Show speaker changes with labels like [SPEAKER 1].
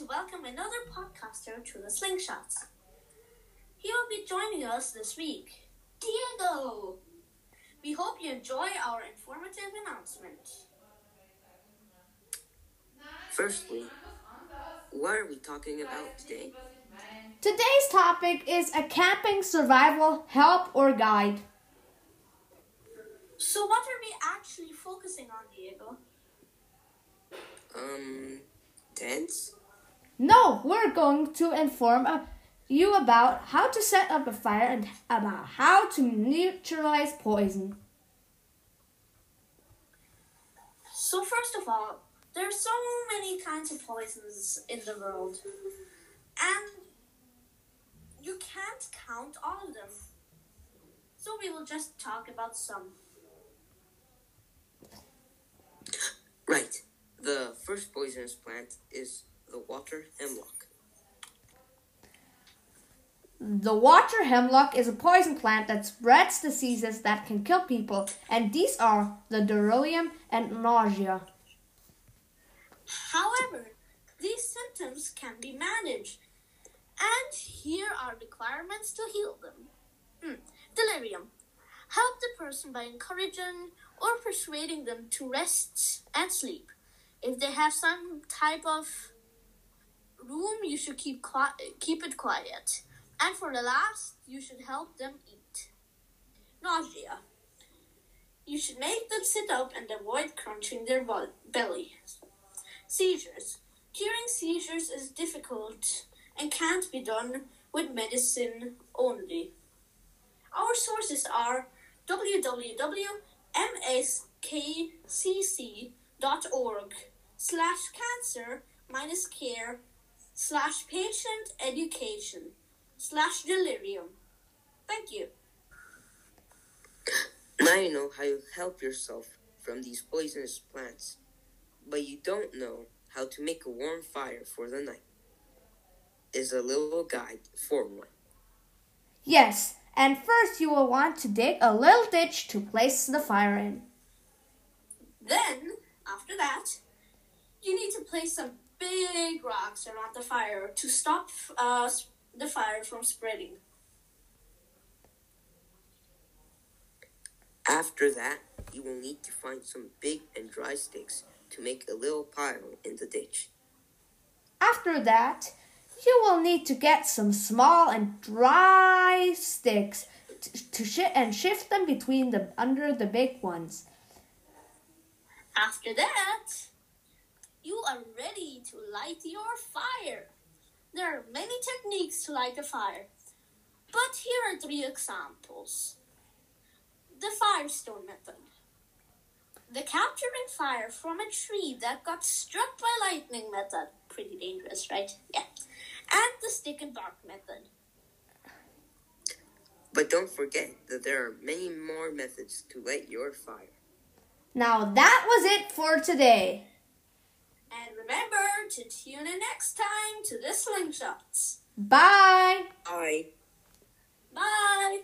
[SPEAKER 1] to welcome another podcaster to the Slingshots. He will be joining us this week, Diego. We hope you enjoy our informative announcement.
[SPEAKER 2] Firstly, what are we talking about today?
[SPEAKER 3] Today's topic is a camping survival help or guide.
[SPEAKER 1] So, what are we actually focusing on, Diego?
[SPEAKER 2] Um, tents?
[SPEAKER 3] No, we're going to inform uh, you about how to set up a fire and about how to neutralize poison.
[SPEAKER 1] So, first of all, there are so many kinds of poisons in the world, and you can't count all of them. So, we will just talk about some.
[SPEAKER 2] Right. The first poisonous plant is the water hemlock.
[SPEAKER 3] The water hemlock is a poison plant that spreads diseases that can kill people, and these are the delirium and nausea.
[SPEAKER 1] However, these symptoms can be managed, and here are requirements to heal them. Hmm. Delirium. Help the person by encouraging or persuading them to rest and sleep. If they have some type of room, you should keep keep it quiet. And for the last, you should help them eat. Nausea. You should make them sit up and avoid crunching their belly. Seizures. Curing seizures is difficult and can't be done with medicine only. Our sources are www.mskcc.org slash cancer minus care slash patient education slash delirium. Thank you.
[SPEAKER 2] Now you know how you help yourself from these poisonous plants, but you don't know how to make a warm fire for the night. Is a little guide for one.
[SPEAKER 3] Yes, and first you will want to dig a little ditch to place the fire in.
[SPEAKER 1] Then, after that, you need to place some big rocks around the fire to stop uh, the fire from spreading.
[SPEAKER 2] After that, you will need to find some big and dry sticks to make a little pile in the ditch.
[SPEAKER 3] After that, you will need to get some small and dry sticks to, to shi- and shift them between the under the big ones.
[SPEAKER 1] After that, you are ready to light your fire. There are many techniques to light a fire, but here are three examples. The firestone method. The capturing fire from a tree that got struck by lightning method. Pretty dangerous, right? Yeah. And the stick and bark method.
[SPEAKER 2] But don't forget that there are many more methods to light your fire.
[SPEAKER 3] Now that was it for today.
[SPEAKER 1] And remember to tune in next time to the Slingshots.
[SPEAKER 3] Bye.
[SPEAKER 2] I
[SPEAKER 1] Bye!